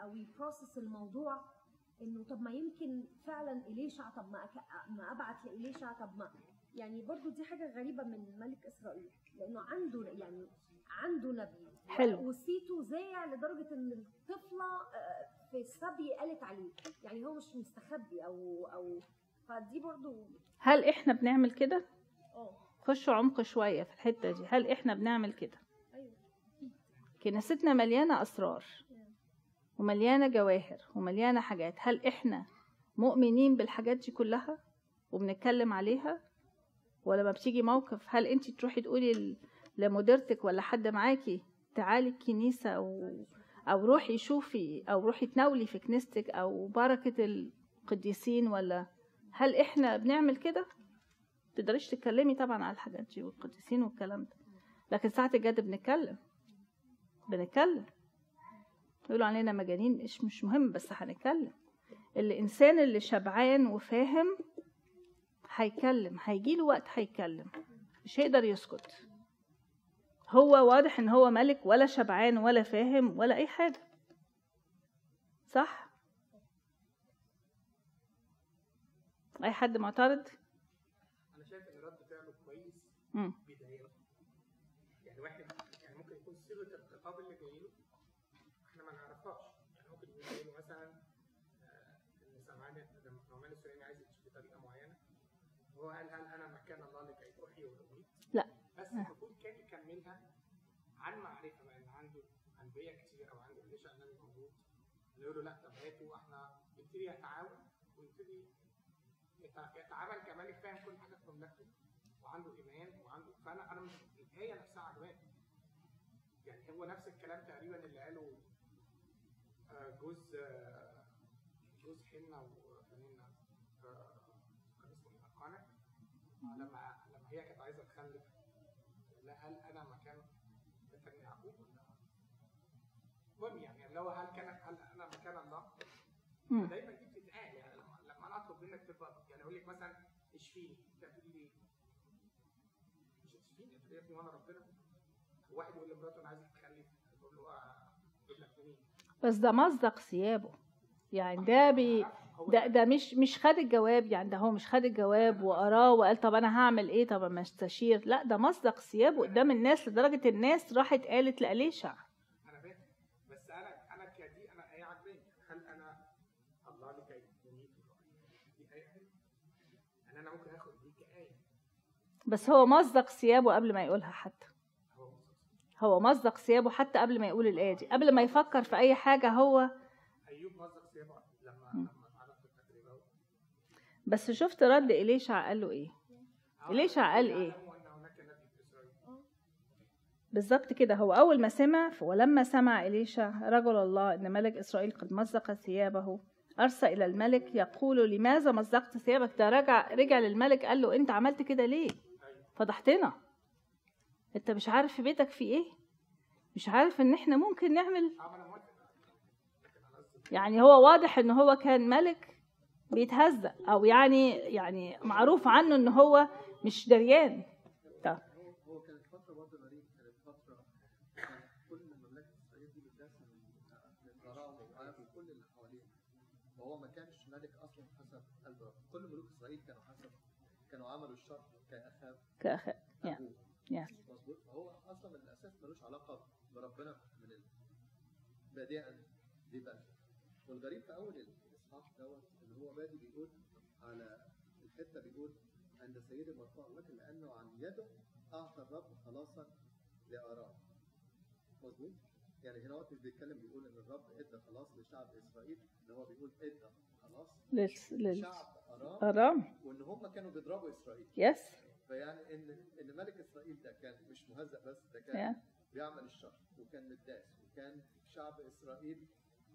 أو يبروسس الموضوع إنه طب ما يمكن فعلا إليشع طب ما أك- ما أبعت لإليشع طب ما يعني برضو دي حاجة غريبة من ملك إسرائيل لأنه عنده يعني عنده نبي. حلو. وصيته زايع لدرجة إن الطفلة آه، في السبي قالت عليه. يعني هو مش مستخبي أو أو فدي برضو هل إحنا بنعمل كده؟ آه. خشوا عمق شوية في الحتة دي. هل إحنا بنعمل كده؟ أيوه. كنيستنا مليانة أسرار ومليانة جواهر ومليانة حاجات. هل إحنا مؤمنين بالحاجات دي كلها وبنتكلم عليها؟ ولا ما بتيجي موقف؟ هل أنت تروحي تقولي لمديرتك ولا حد معاكي تعالي الكنيسة أو أو روحي شوفي أو روحي تناولي في كنيستك أو بركة القديسين ولا؟ هل إحنا بنعمل كده؟ تقدريش تتكلمي طبعا على الحاجات دي والقديسين والكلام ده. لكن ساعة الجد بنتكلم. بنتكلم. يقولوا علينا مجانين مش مش مهم بس هنتكلم. الإنسان اللي شبعان وفاهم هيكلم هيجيله وقت هيتكلم مش هيقدر يسكت. هو واضح إن هو ملك ولا شبعان ولا فاهم ولا أي حاجة. صح؟ أي حد معترض أنا شايف ان رد فعله يعني واحد يعني ممكن يكون صيغة الخطاب اللي جاي له إحنا ما نعرفهاش. يعني ممكن يكون جاي له مثلا آه، إن سمعان لما نعمان السليمي عايز يمشي بطريقة معينة. هو قال هل أنا مكان الله لكي احيي واميت؟ لا. بس المفروض كان يكملها عن معرفه بقى إن عنده أنبياء كتير أو عنده ليش النبي موجود. يقول له لا طب هاتوا إحنا يبتدي يتعاون ويبتدي يت- يتعامل كملك فاهم كل حاجة في مملكته. وعنده إيمان وعنده فأنا أنا مش الايه نفسها عجباني. يعني هو نفس الكلام تقريبا اللي قاله آه، جوز آه، جوز حنة وفنانة آه، كان اسمه إيه؟ أرقانة. لما لما هي كانت عايزة تخلف لا هل أنا مكان مكان يعقوب ولا المهم يعني اللي هو هل كان هل أنا مكان الله. دايما دي بتتقال يعني لما لما أنا أطلب منك تبقى يعني أقول لك مثلا اشفيني أنت هتقولي لي إيه؟ هتشفيني انت يا ابني وانا ربنا. واحد يقول لمراته أنا تخلف. تقول له آه، منين؟ بس ده مصدق ثيابه. يعني ده بي ده ده مش مش خد الجواب. يعني ده هو مش خد الجواب وقراه وقال طب أنا هعمل إيه؟ طب ما استشير؟ لا ده مصدق ثيابه قدام الناس لدرجة الناس راحت قالت لأليشع. أنا فاهم. بس أنا أنا كدي أنا هي عاجباني. هل أنا الله لكي يبنيك دي إيه يعني أنا ممكن آخد دي كآية. بس هو مصدق ثيابه قبل ما يقولها حتى. هو مصدق ثيابه حتى قبل ما يقول الآية دي. قبل ما يفكر في أي حاجة هو أيوب مصدق سيبه لما بس شفت رد إليشع قال له إيه؟ إليشع قال إيه؟ في إسرائيل. بالظبط كده. هو أول ما سمع ولما سمع إليشا رجل الله أن ملك إسرائيل قد مزق ثيابه أرسل إلى الملك يقول لماذا مزقت ثيابك؟ ده رجع رجع للملك قال له أنت عملت كده ليه؟ فضحتنا أنت مش عارف في بيتك في إيه مش عارف إن إحنا ممكن نعمل آه يعني هو واضح إن هو كان ملك بيتهزأ أو يعني يعني معروف عنه إن هو مش دريان هو ما كانش ملك أصلا حسب كل ملوك إسرائيل كانوا حسب كانوا عملوا الشر كأخاب كأخ يا يا مظبوط. فهو أصلا من الأساس ملوش علاقة بربنا من بادئا دي بقى. والغريب في أول الإصحاح دوت إن هو بادي بيقول على الحتة بيقول عند سيد المرفوع ولكن لأنه عن يده أعطى الرب خلاصا لآرام مظبوط؟ يعني هنا وقت مش بيتكلم بيقول إن الرب إدى خلاص لشعب إسرائيل إن هو بيقول إدى خلاص لشعب آرام أرام وإن هم كانوا بيضربوا إسرائيل. يس فيعني إن إن ملك إسرائيل ده كان مش مهزأ بس ده. كان بيعمل الشر وكان متداس وكان شعب إسرائيل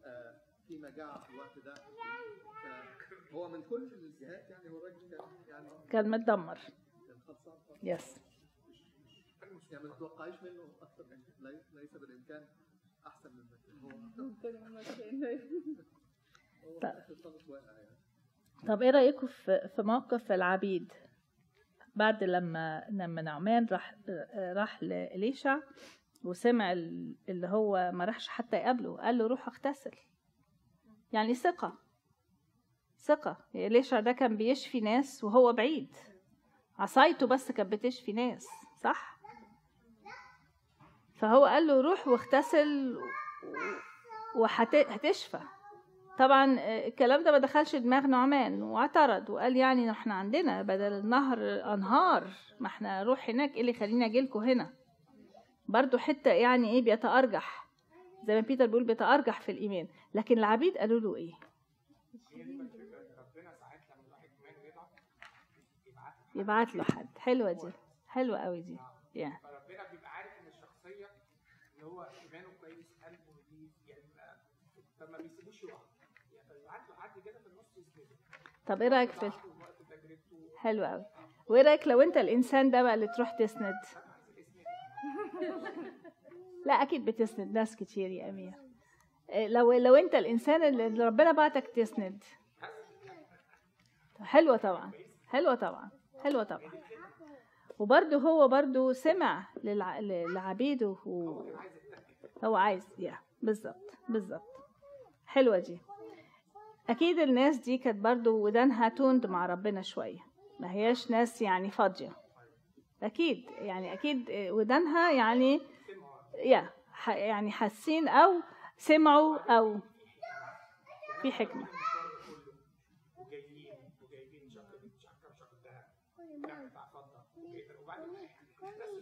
آه، في مجاعة في الوقت ده. فهو من كل الجهات يعني هو الراجل كان يعني كان متدمر. كان خلصان خالص. يس يعني ما تتوقعيش منه أكتر من ليس بالإمكان أحسن من هو هو يعني. طب إيه رأيكم في في موقف العبيد؟ بعد لما لما نعمان راح راح لإليشع وسمع ال- اللي هو ما راحش حتى يقابله قال له روح اغتسل. يعني ثقة ثقة. إليشع ده كان بيشفي ناس وهو بعيد. عصايته بس كانت بتشفي ناس صح؟ فهو قال له روح واغتسل وهتشفى طبعا آه، الكلام ده ما دخلش دماغ نعمان واعترض وقال يعني إحنا عندنا بدل النهر أنهار ما إحنا نروح هناك إيه اللي يخليني اجيلكوا هنا؟ برضو حتة يعني إيه بيتأرجح زي ما بيتر بيقول بيتأرجح في الايمان لكن العبيد قالوا له إيه؟ ربنا يبعت له حد. حلوة دي. حلوة قوي دي. يعني فربنا بيبقى عارف إن الشخصية اللي هو إيمانه كويس قلبه نضيف يعني بيبقى فما بيسيبوش يقع يعني فبيبعت له حد كده في النص يسنده طب إيه رأيك في حلو قوي. وايه رأيك لو انت الإنسان ده بقى اللي تروح تسند؟ لا أكيد بتسند ناس كتير يا أمير. إيه، لو لو انت الإنسان اللي ربنا بعتك تسند. حلوة طبعا حلوة طبعا حلوة طبعا. وبرده هو برده سمع. لعبيده. هو عايز يا بالظبط بالظبط. حلوة دي. أكيد الناس دي كانت برضو ودانها توند مع ربنا شوية ما هياش ناس يعني فاضية أكيد يعني أكيد ودانها يعني يا يعني حاسين أو سمعوا أو في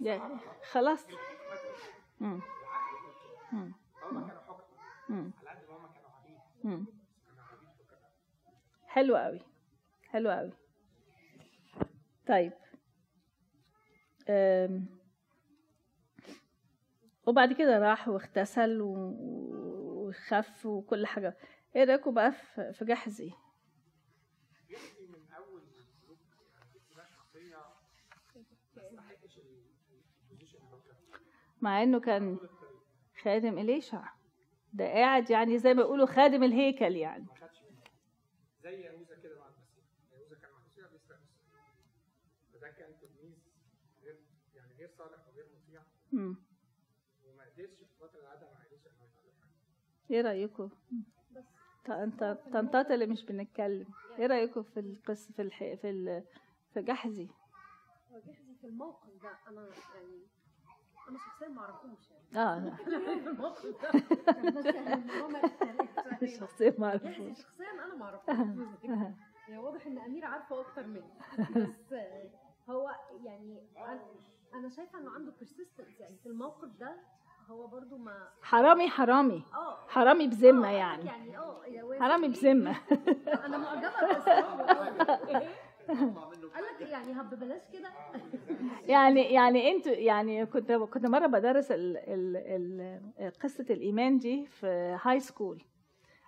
يا- خلاص مم. مم. مم. مم. حلو قوي. حلو قوي. طيب. وبعد كده راح واغتسل وخف وكل حاجة. إيه رأيكم بقى في جحزي إيه؟ مع انه كان خادم إليشع. ده قاعد يعني زي ما بيقولوا خادم الهيكل يعني. زي يهوذا كده مع المسيح. يهوذا كان مع المسيح بيسرق فده كان تلميذ غير يعني غير صالح وغير مطيع. وما قدرش في اللي قعدها مع إليشع انه يتعلم حاجة. إيه رأيكم؟ ط- انت طنطات اللي مش بنتكلم. إيه رأيكم في القصة في الح... في ال... في جحزي؟ هو جحزي في الموقف ده. أنا يعني أنا شخصيا ما اعرفهمش يعني. آه. بس يعني شخصيا ما جحزي اعرفه شخصيا أنا ما اعرفهوش يعني واضح إن امير عارفة أكتر مني. بس آه، هو يعني أنا شايفة إنه عنده persistence. يعني في الموقف ده هو برضو ما حرامي حرامي. آه. حرامي بذمة آه، يعني. يعني آه. حرامي بذمة. أنا معجبة منه قال لك يعني هب بلاش كده. يعني يعني أنتوا يعني كنت كنت مرة بدرس ال ال قصة الإيمان دي في هاي سكول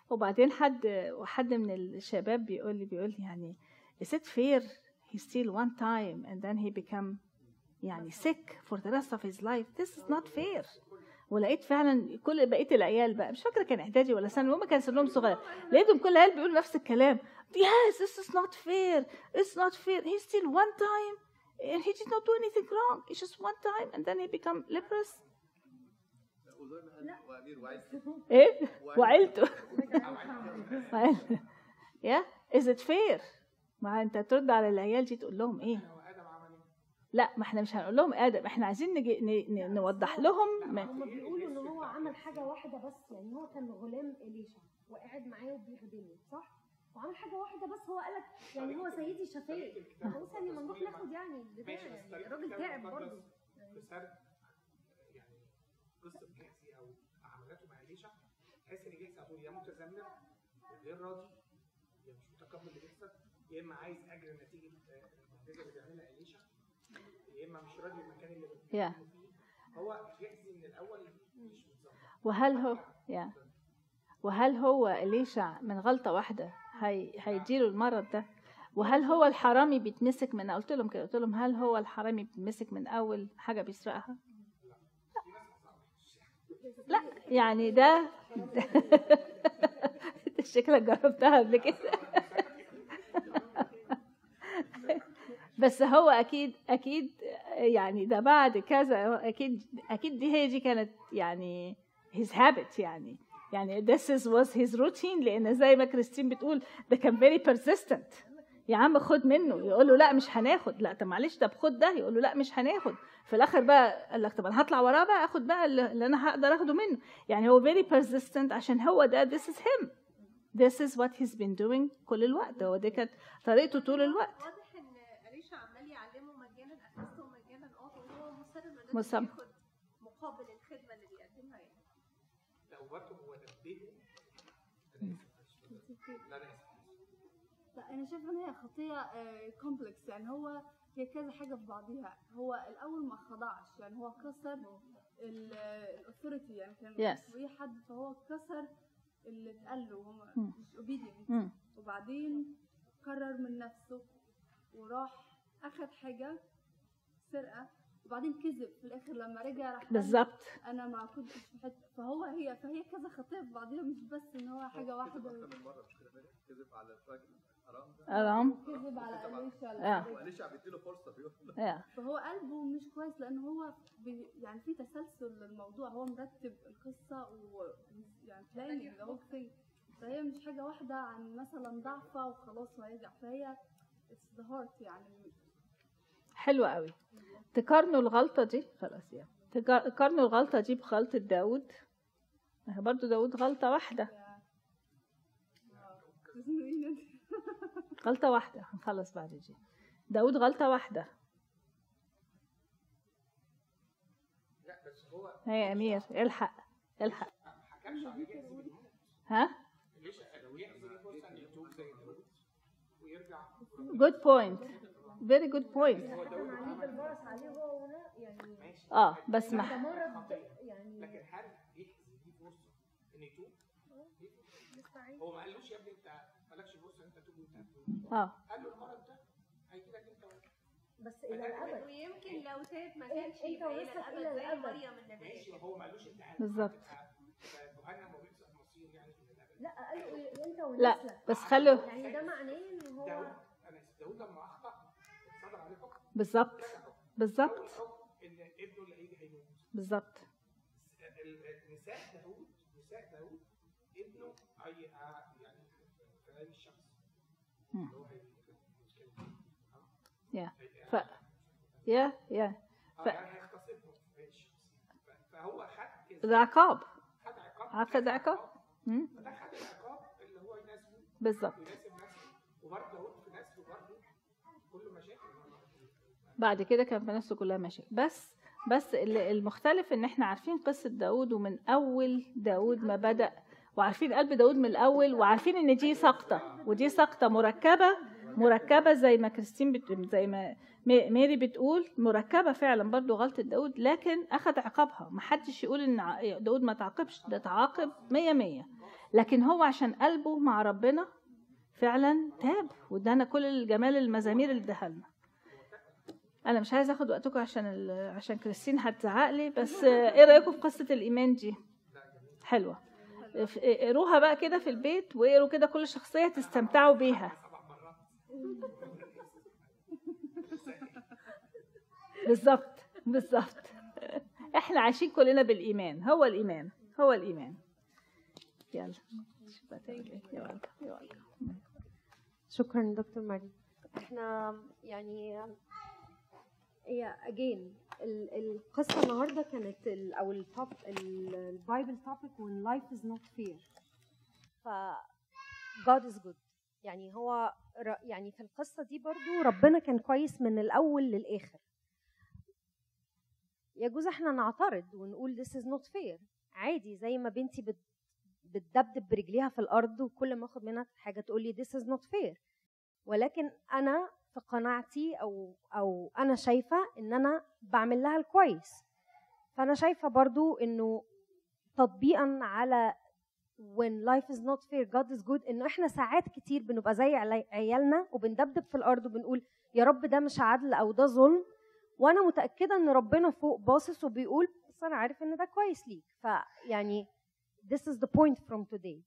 وبعدين حد حد من الشباب بيقول لي بيقول لي يعني is it fair he steal one time and then he become يعني sick for the rest of his life? This is not fair. ولقيت فعلا كل بقية العيال بقى مش فاكرة كان إعدادي ولا ثانوي هم كان سنهم صغير. لقيتهم كل العيال بيقولوا نفس الكلام. Yes this is not fair. It's not fair. He steal one time and he did not do anything wrong. It's just one time and then he become leprous. إيه وعيلته. يا is it fair? ما انت ترد على العيال دي تقول لهم إيه؟ هو آدم عمل؟ لا ما إحنا مش هنقول لهم آدم. إحنا عايزين نجي ن- ن- نوضح لهم. ما هما بيقولوا إن هو عمل حاجة واحدة بس يعني هو كان غلام إليشا وقاعد معاه وبيخدمه صح؟ وعمل حاجة واحدة بس هو قال لك يعني هو سيدي شفيق. خلاص يعني ما نروح ناخد يعني بتاع يعني الراجل تعب برضه في سرد يعني قصة جحسي أو عملاته مع إليشع تحس إن جحسي على طول يا متذمر غير راضي يا مش متقبل اللي بيحصل يا إما عايز أجر نتيجة آه، المعجزه اللي بيعملها إليشع يا إما مش راضي بالمكان اللي فيه. هو جحسي من الأول مش متظبط وهل هو يا وهل هو إليشع من غلطة واحدة؟ هي هيديله المرض ده. وهل هو الحرامي بيتمسك من قلت لهم كده قلت لهم هل هو الحرامي بيتمسك من أول حاجة بيسرقها؟ لا يعني ده أنت شكلك جربتها قبل كده. بس هو أكيد أكيد يعني ده بعد كذا أكيد أكيد دي هي دي كانت يعني his habit يعني. يعني this is was his routine. لأن زي ما كريستين بتقول ده كان very persistent. يا عم خد منه. يقول له لا مش هناخد. لا طب معلش طب خد ده. يقول له لا مش هناخد. في الآخر بقى قال لك طب أنا هطلع وراه بقى أخد بقى اللي أنا هقدر أخده منه. يعني هو very persistent. عشان هو ده this is him. This is what he's been doing كل الوقت. هو دي كانت طريقته طول الوقت. واضح إن اليشا عمال يعلمه مجانا مجانا. آه وهو مصر إنه مقابل الخدمه اللي بيقدمها يعني هو نبهه أنا آسف لا أنا آسف لا أنا شايفة إن هي خطيه complex يعني هو هي كذا حاجة في بعضيها هو الأول ما خضعش يعني هو كسر ال authority يعني كان Yes. فوقيه حد فهو كسر اللي اتقال له. مش مم. وبعدين قرر من نفسه وراح أخد حاجة سرقة وبعدين كذب في الآخر لما رجع راح قال بالظبط أنا ما كنتش في حتة فهو هي فهي كذا خطيه في بعضيها مش بس إن هو حاجة كذب واحدة. أكتر من مرة مش كده فاهم؟ كذب على الراجل ارام كذب على اليشا آه. وأليشع بيديله فرصة بيقول yeah. فهو قلبه مش كويس لأن هو بي يعني في تسلسل للموضوع. هو مرتب القصة و يعني planning the whole thing. فهي مش حاجة واحدة عن مثلا ضعفه وخلاص وهيرجع. فهي it's the heart يعني. حلوة قوي. تقارنوا الغلطة دي خلاص يا تقا- تقارنوا الغلطة دي بغلطة داود. ما هي برضه داود غلطة واحدة. غلطة واحدة. هنخلص بعد دي. داود غلطة واحدة. لا بس هو هي أمير. الحق. الحق. ها؟ ليش ويرجع good point. هو هو ولا يعني ماشي آه بس ما يعني لكن هل يحسن دي فرصه ان يتوب؟ هو ما قالوش يا ابني انت مالكش فرصه انت تتوب وانت هتتوب آه قال له المرض ده هيجي لك انت. بس إلى الأبد ويمكن لو تاب ما إيه- كانش يبقى ونفسك إلى الأبد. مريم النبي ماشي وهو ما قالوش إنت بالظبط. جهنم المصير يعني لا قالوا إيه؟ إنت لا بس خلوا يعني ده معناه إن هو داود أنا داود لما بالظبط بالظبط ان ابنه اللي هيجي هيموت بالظبط ال- ال- نساء داود نساء داود ابنه يعني الشمس مم. اللي هو يا ف يا يا ف- فهو خد ده عقاب خد عقاب عقد عقاب. فده خد العقاب اللي هو يناسبه بالظبط ويناسب نفسه وبرضه داود في نفسه برضه كله مشاكل بعد كده كان في نفسه كلها مشاكل. بس بس ال- المختلف إن إحنا عارفين قصة داود ومن أول داود ما بدأ وعارفين قلب داود من الأول وعارفين إن دي سقطة ودي سقطة مركبة مركبة زي ما كريستين بت... زي ما مي- ميري بتقول مركبة فعلا برضو غلطة داود لكن أخذ عقابها. محدش يقول إن ع- داود ما تعاقبش ده تعاقب مية مية. لكن هو عشان قلبه مع ربنا فعلا تاب وادانا كل الجمال المزامير اللي اداها لنا أنا مش عايزة أخد وقتكم عشان ال... عشان كريستين هتزعق لي بس إيه رأيكم في قصة الإيمان دي؟ حلوة. اقروها بقى كده في البيت واقروا كده كل شخصية تستمتعوا بيها. بالظبط بالظبط. إحنا عايشين كلنا بالإيمان. هو الإيمان هو الإيمان. يلا. يا ولد شكرا دكتور مريم إحنا يعني هي again القصة النهارده كانت ال أو ال top ال Bible topic when life is not fair. ف God is good. يعني هو يعني في القصة دي برضو ربنا كان كويس من الأول للآخر. يجوز إحنا نعترض ونقول this is not fair. عادي زي ما بنتي بت بتدبدب برجليها في الأرض وكل ما آخد منها حاجة تقول لي this is not fair. ولكن أنا في قناعتي أو أو أنا شايفة إن أنا بعمل لها الكويس فأنا شايفة برضو إنه تطبيقا على when life is not fair God is good إنه إحنا ساعات كتير بنبقى زي عيالنا وبندبدب في الأرض وبنقول يا رب ده مش عدل أو ده ظلم. وأنا متأكدة إن ربنا فوق باصص وبيقول بس أنا عارف إن ده كويس ليك. فيعني this is the point from today.